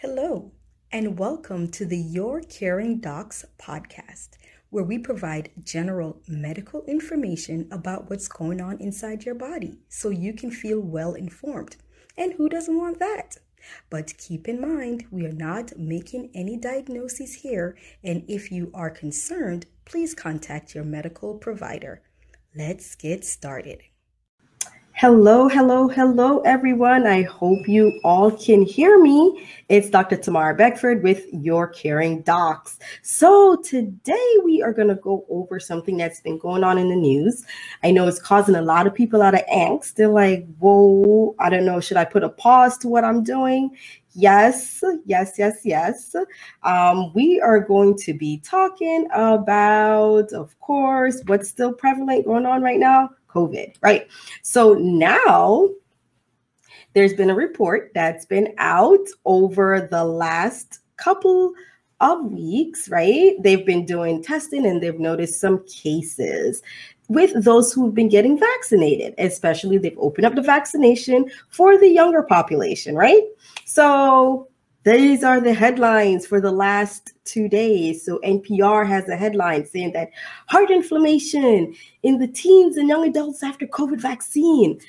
Hello, and welcome to the Your Caring Docs podcast, where we provide general medical information about what's going on inside your body so you can feel well informed. And who doesn't want that? But keep in mind, we are not making any diagnoses here, and if you are concerned, please contact your medical provider. Let's get started. Hello, hello, hello, everyone. I hope you all can hear me. It's Dr. Tamara Beckford with Your Caring Docs. So, today we are going to go over something that's been going on in the news. I know it's causing a lot of people out of angst. They're like, whoa, I don't know, should I put a pause to what I'm doing? Yes, yes, yes, yes. Um, we are going to be talking about, of course, what's still prevalent going on right now COVID, right? So now there's been a report that's been out over the last couple of weeks, right? They've been doing testing and they've noticed some cases with those who've been getting vaccinated, especially they've opened up the vaccination for the younger population, right? So these are the headlines for the last two days. So NPR has a headline saying that heart inflammation in the teens and young adults after COVID vaccine.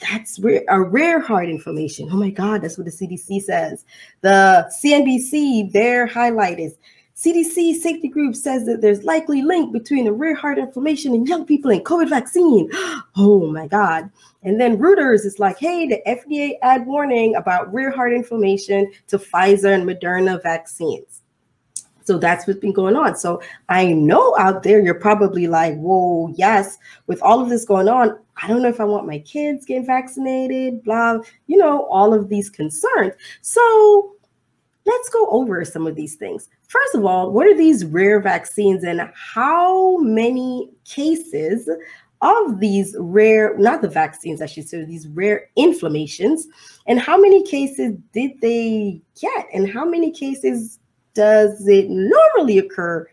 That's a rare heart inflammation. Oh my God, that's what the CDC says. The CNBC, their highlight is CDC safety group says that there's likely link between a rare heart inflammation in young people and COVID vaccine. Oh my God. And then Reuters is like, hey, the FDA add warning about rare heart inflammation to Pfizer and Moderna vaccines. So that's what's been going on. So I know out there you're probably like, whoa, yes, with all of this going on, I don't know if I want my kids getting vaccinated, blah, you know, all of these concerns. So let's go over some of these things. First of all, what are these rare vaccines and how many cases of these rare, not the vaccines, I should say, these rare inflammations, and how many cases did they get, and how many cases does it normally occur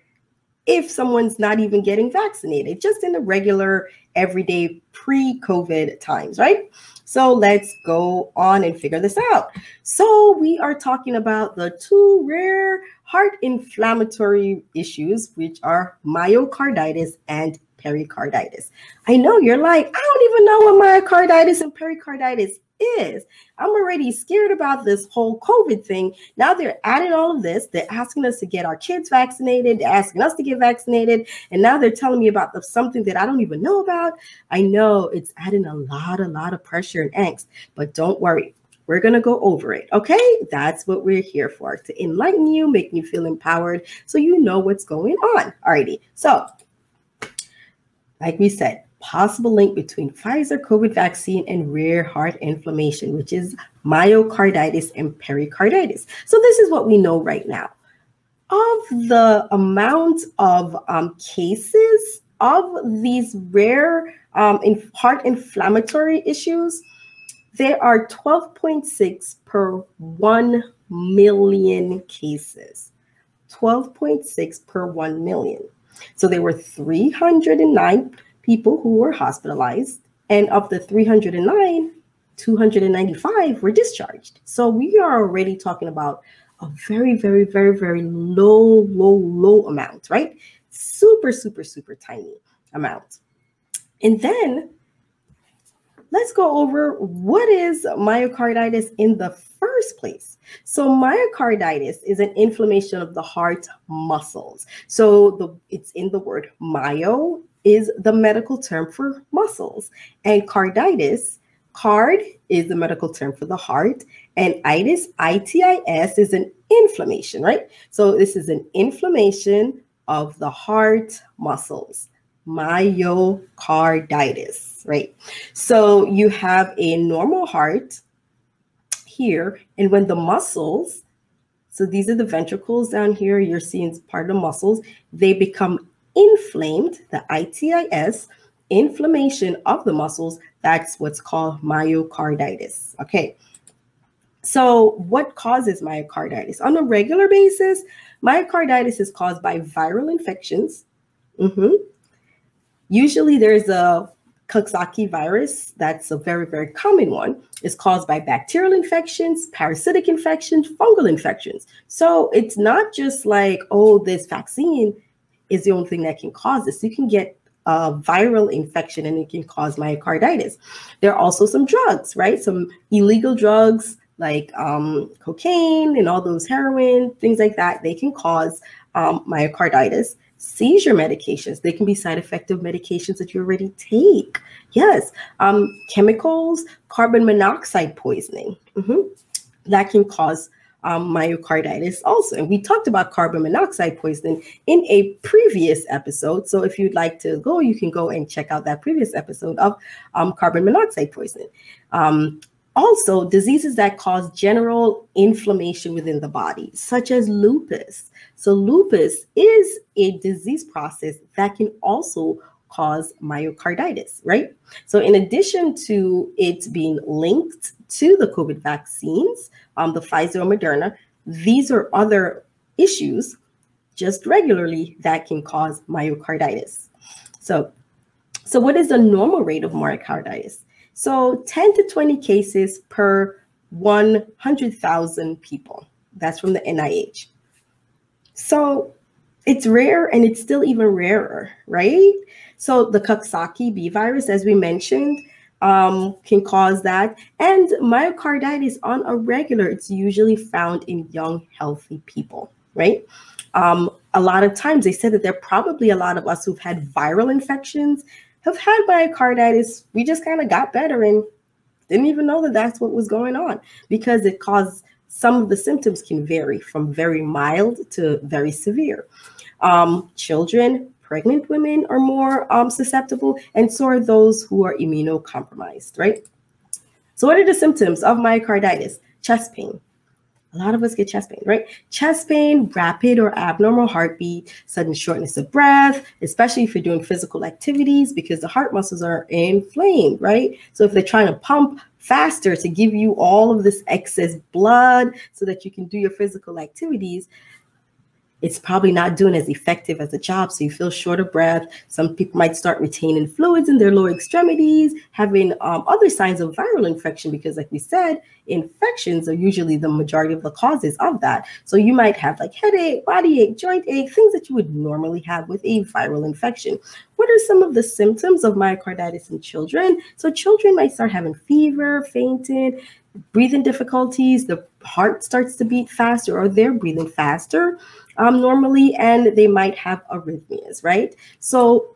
if someone's not even getting vaccinated, just in the regular, everyday pre COVID times, right? So let's go on and figure this out. So we are talking about the two rare heart inflammatory issues, which are myocarditis and pericarditis. I know you're like, I don't even know what myocarditis and pericarditis is. I'm already scared about this whole COVID thing. Now they're adding all of this. They're asking us to get our kids vaccinated. They're asking us to get vaccinated. And now they're telling me about something that I don't even know about. I know it's adding a lot, a lot of pressure and angst, but don't worry. We're going to go over it. Okay. That's what we're here for to enlighten you, make you feel empowered so you know what's going on. Alrighty. So, like we said, possible link between Pfizer COVID vaccine and rare heart inflammation, which is myocarditis and pericarditis. So, this is what we know right now. Of the amount of um, cases of these rare um, in heart inflammatory issues, there are 12.6 per 1 million cases. 12.6 per 1 million. So there were 309 people who were hospitalized, and of the 309, 295 were discharged. So we are already talking about a very, very, very, very low, low, low amount, right? Super, super, super tiny amount. And then let's go over what is myocarditis in the first place. So myocarditis is an inflammation of the heart muscles. So the it's in the word myo is the medical term for muscles. And carditis, card is the medical term for the heart. And itis, I-T-I-S, is an inflammation, right? So this is an inflammation of the heart muscles, myocarditis, right? So you have a normal heart here. And when the muscles, so these are the ventricles down here, you're seeing part of the muscles, they become inflamed, the ITIS, inflammation of the muscles, that's what's called myocarditis. Okay. So, what causes myocarditis? On a regular basis, myocarditis is caused by viral infections. Mm-hmm. Usually, there's a Coxsackie virus, that's a very, very common one, is caused by bacterial infections, parasitic infections, fungal infections. So it's not just like, oh, this vaccine is the only thing that can cause this. You can get a viral infection and it can cause myocarditis. There are also some drugs, right? Some illegal drugs like um, cocaine and all those heroin, things like that. They can cause um, myocarditis seizure medications. They can be side effective medications that you already take. Yes, um, chemicals, carbon monoxide poisoning. Mm-hmm. That can cause um, myocarditis also. And we talked about carbon monoxide poisoning in a previous episode. So if you'd like to go, you can go and check out that previous episode of um, carbon monoxide poisoning. Um, also, diseases that cause general inflammation within the body, such as lupus. So, lupus is a disease process that can also cause myocarditis, right? So, in addition to it being linked to the COVID vaccines, um, the Pfizer or Moderna, these are other issues just regularly that can cause myocarditis. So, so what is the normal rate of myocarditis? So 10 to 20 cases per 100,000 people. That's from the NIH. So it's rare and it's still even rarer, right? So the Coxsackie B virus, as we mentioned, um, can cause that. And myocarditis on a regular, it's usually found in young, healthy people, right? Um, a lot of times they said that there are probably a lot of us who've had viral infections have had myocarditis. We just kind of got better and didn't even know that that's what was going on because it caused some of the symptoms can vary from very mild to very severe. Um, children, pregnant women are more um, susceptible, and so are those who are immunocompromised, right? So, what are the symptoms of myocarditis? Chest pain, a lot of us get chest pain, right? Chest pain, rapid or abnormal heartbeat, sudden shortness of breath, especially if you're doing physical activities because the heart muscles are inflamed, right? So if they're trying to pump faster to give you all of this excess blood so that you can do your physical activities, it's probably not doing as effective as a job. So you feel short of breath. Some people might start retaining fluids in their lower extremities, having um, other signs of viral infection, because, like we said, infections are usually the majority of the causes of that. So you might have like headache, body ache, joint ache, things that you would normally have with a viral infection. What are some of the symptoms of myocarditis in children? So children might start having fever, fainting, breathing difficulties, the heart starts to beat faster, or they're breathing faster um, normally, and they might have arrhythmias, right? So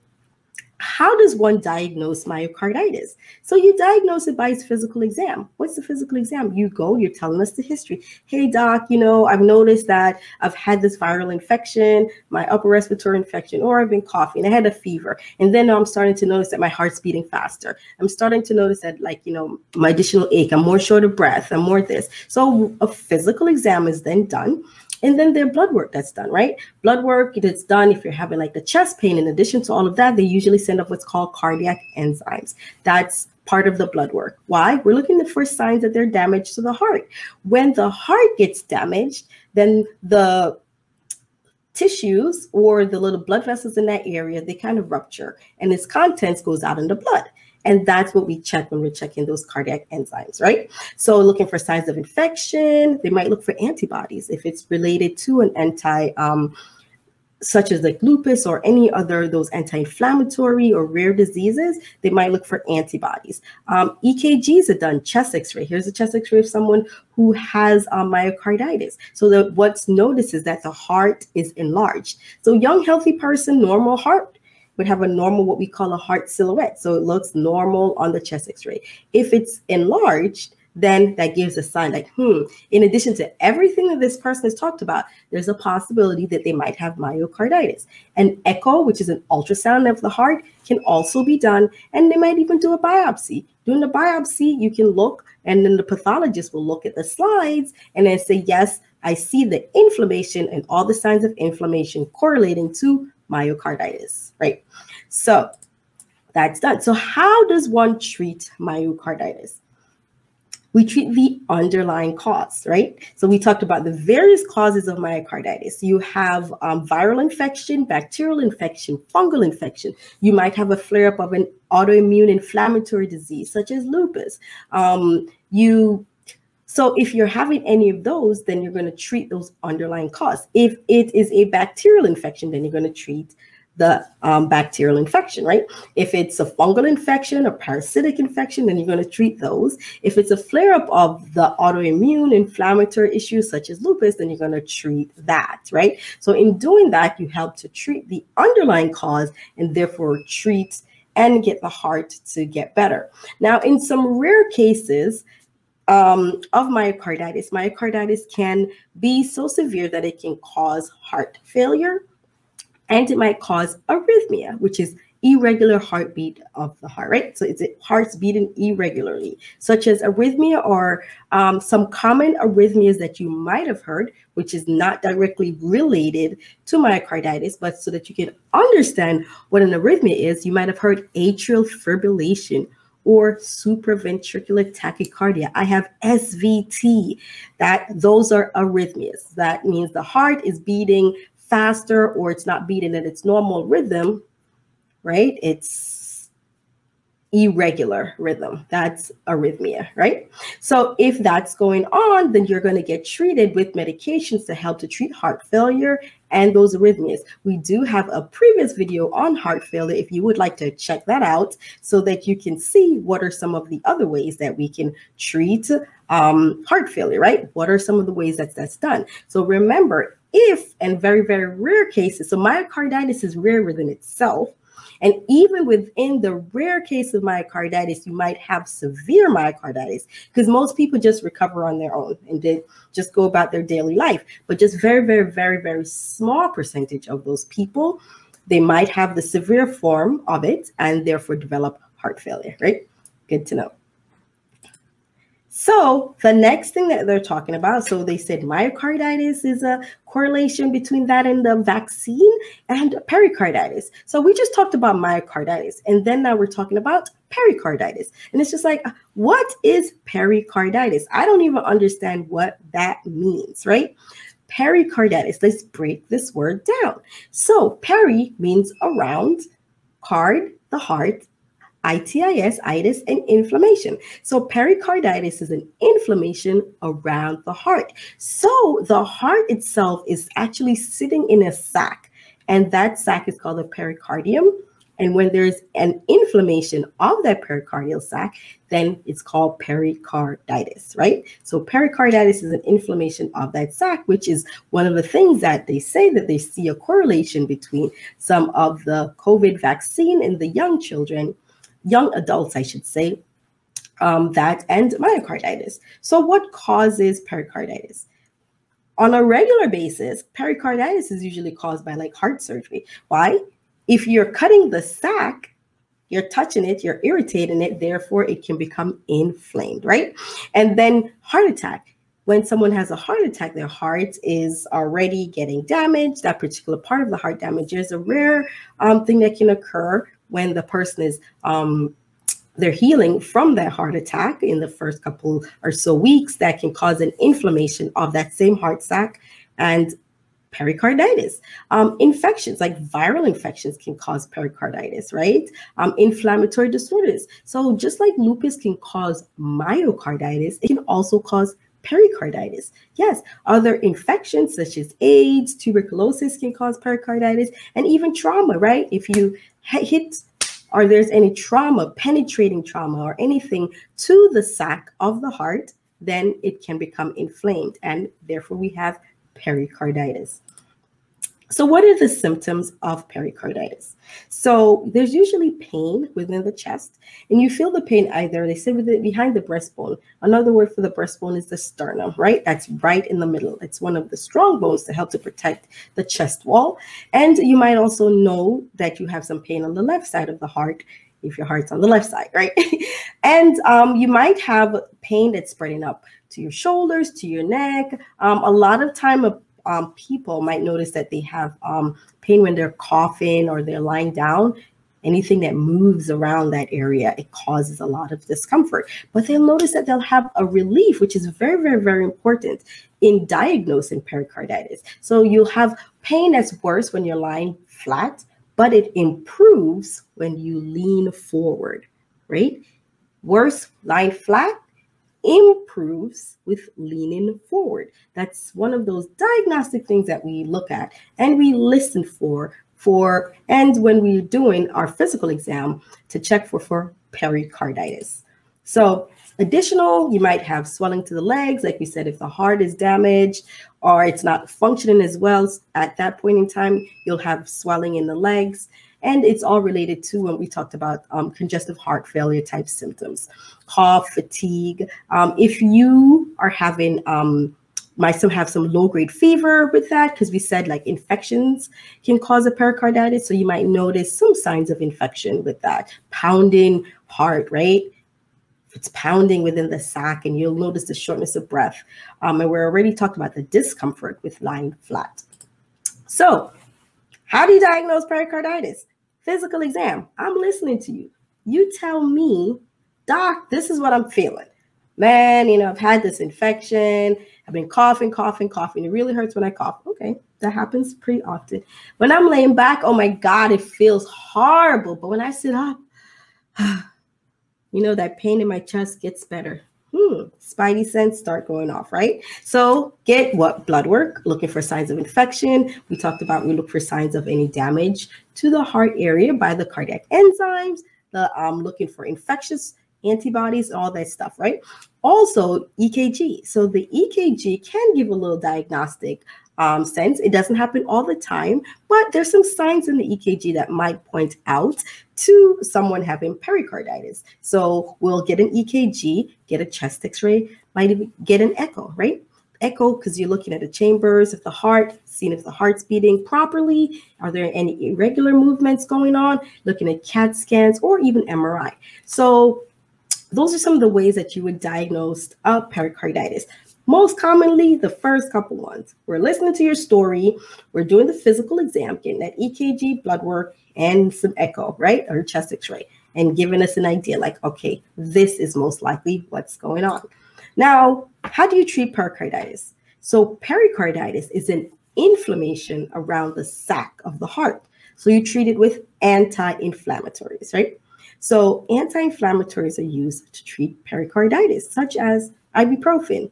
how does one diagnose myocarditis? So you diagnose it by its physical exam. What's the physical exam? You go, you're telling us the history. Hey doc, you know, I've noticed that I've had this viral infection, my upper respiratory infection, or I've been coughing, I had a fever. And then I'm starting to notice that my heart's beating faster. I'm starting to notice that like, you know, my additional ache, I'm more short of breath, I'm more this. So a physical exam is then done and then their blood work that's done, right? Blood work that's done if you're having like the chest pain. In addition to all of that, they usually send up what's called cardiac enzymes. That's part of the blood work. Why? We're looking for signs that they're damaged to the heart. When the heart gets damaged, then the tissues or the little blood vessels in that area, they kind of rupture and its contents goes out in the blood. And that's what we check when we're checking those cardiac enzymes, right? So looking for signs of infection, they might look for antibodies if it's related to an anti, um, such as like lupus or any other those anti-inflammatory or rare diseases, they might look for antibodies. Um, EKGs are done, chest X-ray. Here's a chest X-ray of someone who has um, myocarditis. So that what's noticed is that the heart is enlarged. So young healthy person, normal heart would have a normal, what we call a heart silhouette. So it looks normal on the chest x-ray. If it's enlarged, then that gives a sign like, hmm, in addition to everything that this person has talked about, there's a possibility that they might have myocarditis. An echo, which is an ultrasound of the heart, can also be done, and they might even do a biopsy. Doing the biopsy, you can look, and then the pathologist will look at the slides and then say, yes, I see the inflammation and all the signs of inflammation correlating to myocarditis, right? So that's done. So how does one treat myocarditis? we treat the underlying cause, right? So we talked about the various causes of myocarditis. You have um, viral infection, bacterial infection, fungal infection. You might have a flare up of an autoimmune inflammatory disease, such as lupus. Um, you so if you're having any of those, then you're going to treat those underlying cause. If it is a bacterial infection, then you're going to treat the um, bacterial infection, right? If it's a fungal infection or parasitic infection, then you're going to treat those. If it's a flare up of the autoimmune inflammatory issues such as lupus, then you're going to treat that, right? So in doing that, you help to treat the underlying cause and therefore treat and get the heart to get better. Now, in some rare cases, um, of myocarditis, myocarditis can be so severe that it can cause heart failure, and it might cause arrhythmia, which is irregular heartbeat of the heart, right? So it's heart's beating irregularly, such as arrhythmia or um, some common arrhythmias that you might have heard, which is not directly related to myocarditis, but so that you can understand what an arrhythmia is, you might have heard atrial fibrillation or supraventricular tachycardia. I have SVT. That those are arrhythmias. That means the heart is beating faster or it's not beating at its normal rhythm, right? It's irregular rhythm. That's arrhythmia, right? So if that's going on, then you're going to get treated with medications to help to treat heart failure and those arrhythmias. We do have a previous video on heart failure if you would like to check that out so that you can see what are some of the other ways that we can treat um, heart failure, right? What are some of the ways that that's done? So remember, if and very, very rare cases, so myocarditis is rare within itself. And even within the rare case of myocarditis, you might have severe myocarditis because most people just recover on their own and they just go about their daily life. But just very, very, very, very small percentage of those people, they might have the severe form of it and therefore develop heart failure, right? Good to know. So the next thing that they're talking about, so they said myocarditis is a correlation between that and the vaccine and pericarditis. So we just talked about myocarditis, and then now we're talking about pericarditis. And it's just like, uh, what is pericarditis? I don't even understand what that means, right? Pericarditis, let's break this word down. So peri means around, card, the heart, itis, itis, and inflammation. So pericarditis is an inflammation around the heart. So the heart itself is actually sitting in a sac, and that sac is called the pericardium. And when there's an inflammation of that pericardial sac, then it's called pericarditis, right? So pericarditis is an inflammation of that sac, which is one of the things that they say that they see a correlation between some of the COVID vaccine in the young children young adults, I should say, um, that and myocarditis. So, what causes pericarditis? On a regular basis, pericarditis is usually caused by like heart surgery. Why? If you're cutting the sac, you're touching it, you're irritating it, therefore it can become inflamed, right? And then heart attack. When someone has a heart attack, their heart is already getting damaged. That particular part of the heart damage is a rare um, thing that can occur when the person is um, they're healing from that heart attack in the first couple or so weeks that can cause an inflammation of that same heart sac and pericarditis. Um, infections like viral infections can cause pericarditis, right? Um, inflammatory disorders. So just like lupus can cause myocarditis, it can also cause pericarditis. Yes, other infections such as AIDS, tuberculosis can cause pericarditis, and even trauma, right? If you hit or there's any trauma, penetrating trauma, or anything to the sac of the heart, then it can become inflamed, and therefore we have pericarditis. So, what are the symptoms of pericarditis? So, there's usually pain within the chest, and you feel the pain either they say with it behind the breastbone. Another word for the breastbone is the sternum, right? That's right in the middle. It's one of the strong bones to help to protect the chest wall. And you might also know that you have some pain on the left side of the heart if your heart's on the left side, right? and um, you might have pain that's spreading up to your shoulders, to your neck. Um, a lot of time, um, people might notice that they have um, pain when they're coughing or they're lying down. anything that moves around that area, it causes a lot of discomfort. But they'll notice that they'll have a relief, which is very, very, very important in diagnosing pericarditis. So you'll have pain that's worse when you're lying flat, but it improves when you lean forward, right? Worse lying flat improves with leaning forward. That's one of those diagnostic things that we look at and we listen for for and when we're doing our physical exam to check for for pericarditis. So additional, you might have swelling to the legs, like we said, if the heart is damaged or it's not functioning as well at that point in time, you'll have swelling in the legs. And it's all related to when we talked about um, congestive heart failure type symptoms, cough, fatigue. Um, if you are having um, might still have some low grade fever with that because we said like infections can cause a pericarditis. So you might notice some signs of infection with that pounding heart, right? It's pounding within the sac, and you'll notice the shortness of breath. Um, and we're already talking about the discomfort with lying flat. So, how do you diagnose pericarditis? Physical exam. I'm listening to you. You tell me, doc, this is what I'm feeling. Man, you know, I've had this infection I've been coughing, coughing, coughing. It really hurts when I cough. Okay, that happens pretty often. When I'm laying back, oh my God, it feels horrible. But when I sit up, you know, that pain in my chest gets better. Spidey sense start going off, right? So get what blood work, looking for signs of infection. We talked about we look for signs of any damage to the heart area by the cardiac enzymes. The um, looking for infectious antibodies, all that stuff, right? Also, EKG. So the EKG can give a little diagnostic um, sense. It doesn't happen all the time, but there's some signs in the EKG that might point out to someone having pericarditis. So we'll get an EKG, get a chest X-ray, might even get an echo, right? Echo because you're looking at the chambers of the heart, seeing if the heart's beating properly. Are there any irregular movements going on? Looking at CAT scans or even MRI. So those are some of the ways that you would diagnose pericarditis. Most commonly, the first couple ones. We're listening to your story, we're doing the physical exam, getting that EKG, blood work, and some echo, right? Or chest x ray, and giving us an idea like, okay, this is most likely what's going on. Now, how do you treat pericarditis? So, pericarditis is an inflammation around the sac of the heart. So, you treat it with anti inflammatories, right? So anti-inflammatories are used to treat pericarditis, such as ibuprofen,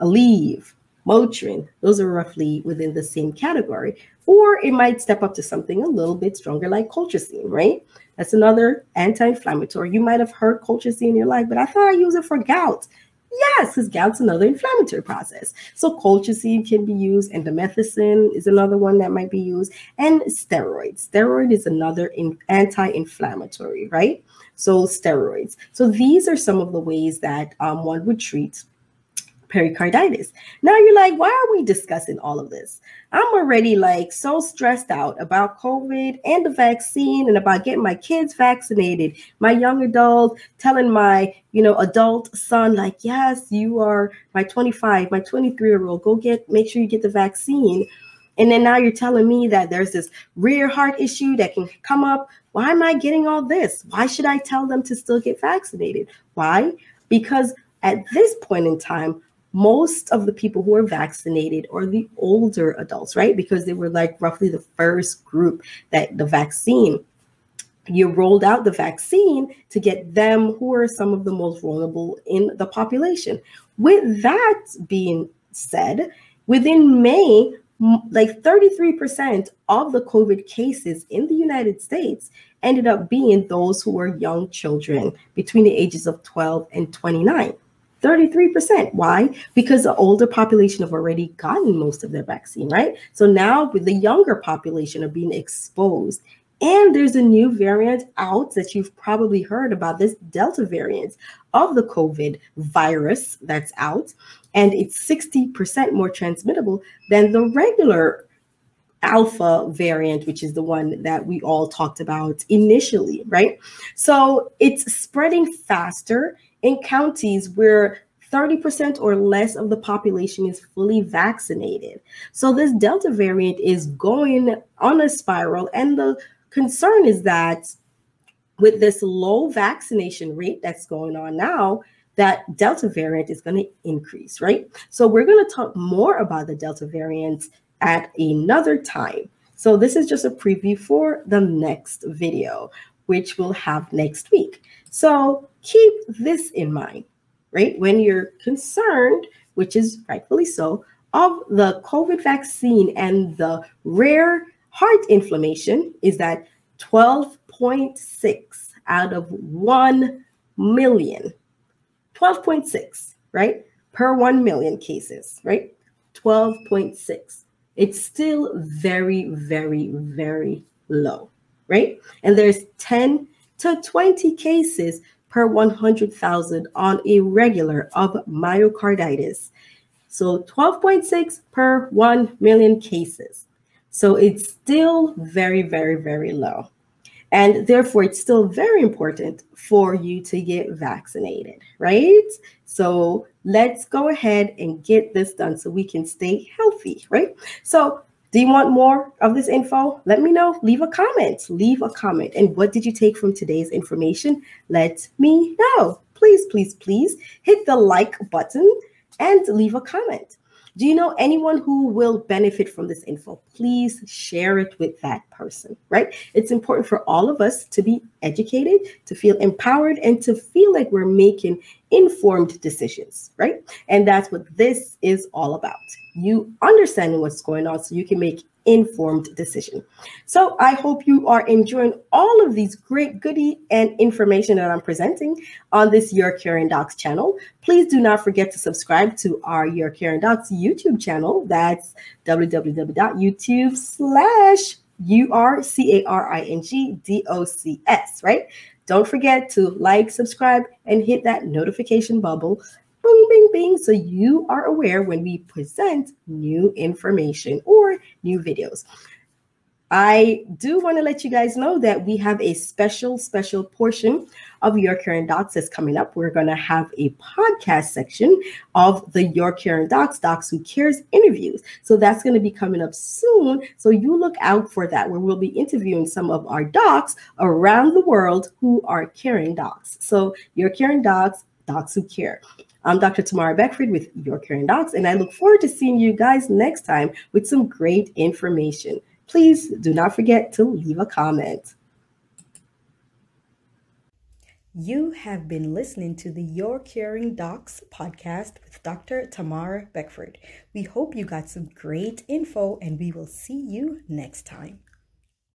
Aleve, Motrin. Those are roughly within the same category. Or it might step up to something a little bit stronger like colchicine, right? That's another anti-inflammatory. You might have heard colchicine in your life, but I thought I use it for gout. Yes, because gout's another inflammatory process. So colchicine can be used, and indomethacin is another one that might be used, and steroids. Steroid is another in, anti-inflammatory, right? So steroids. So these are some of the ways that um, one would treat pericarditis. Now you're like, why are we discussing all of this? I'm already like so stressed out about COVID and the vaccine and about getting my kids vaccinated. My young adult telling my, you know, adult son, like, yes, you are my 25, my 23 year old, go get, make sure you get the vaccine. And then now you're telling me that there's this rear heart issue that can come up. Why am I getting all this? Why should I tell them to still get vaccinated? Why? Because at this point in time, most of the people who are vaccinated are the older adults, right? Because they were like roughly the first group that the vaccine, you rolled out the vaccine to get them who are some of the most vulnerable in the population. With that being said, within May, like 33% of the COVID cases in the United States ended up being those who were young children between the ages of 12 and 29. 33%. Why? Because the older population have already gotten most of their vaccine, right? So now with the younger population are being exposed. And there's a new variant out that you've probably heard about this Delta variant of the COVID virus that's out. And it's 60% more transmittable than the regular alpha variant, which is the one that we all talked about initially, right? So it's spreading faster in counties where 30% or less of the population is fully vaccinated. So this Delta variant is going on a spiral. And the concern is that with this low vaccination rate that's going on now, that Delta variant is going to increase, right? So we're going to talk more about the Delta variant at another time. So this is just a preview for the next video, which we'll have next week. So keep this in mind, right? When you're concerned, which is rightfully so, of the COVID vaccine and the rare heart inflammation is that 12.6 out of 1 million. 12.6 right? Per 1 million cases right? 12.6 it's still very very very low right? And there's 10 to 20 cases per 100,000 on a regular of myocarditis so 12.6 per 1 million cases so it's still very, very, very low. And therefore, it's still very important for you to get vaccinated, right? So let's go ahead and get this done so we can stay healthy, right? So, do you want more of this info? Let me know. Leave a comment. Leave a comment. And what did you take from today's information? Let me know. Please, please, please hit the like button and leave a comment. Do you know anyone who will benefit from this info? Please share it with that person, right? It's important for all of us to be educated, to feel empowered, and to feel like we're making informed decisions, right? And that's what this is all about. You understanding what's going on so you can make informed decision. So I hope you are enjoying all of these great goodie and information that I'm presenting on this Your Caring Docs channel. Please do not forget to subscribe to our Your Caring Docs YouTube channel. That's www.youtube slash U-R-C-A-R-I-N-G-D-O-C-S, right? Don't forget to like, subscribe, and hit that notification bubble bing, bing, bing, so you are aware when we present new information or new videos. I do want to let you guys know that we have a special, special portion of Your Caring Docs that's coming up. We're going to have a podcast section of the Your Caring Docs, Docs Who Cares interviews. So that's going to be coming up soon. So you look out for that, where we'll be interviewing some of our docs around the world who are caring docs. So Your Caring Docs, Docs Who Care. I'm Dr. Tamara Beckford with Your Caring Docs, and I look forward to seeing you guys next time with some great information. Please do not forget to leave a comment. You have been listening to the Your Caring Docs podcast with Dr. Tamara Beckford. We hope you got some great info, and we will see you next time.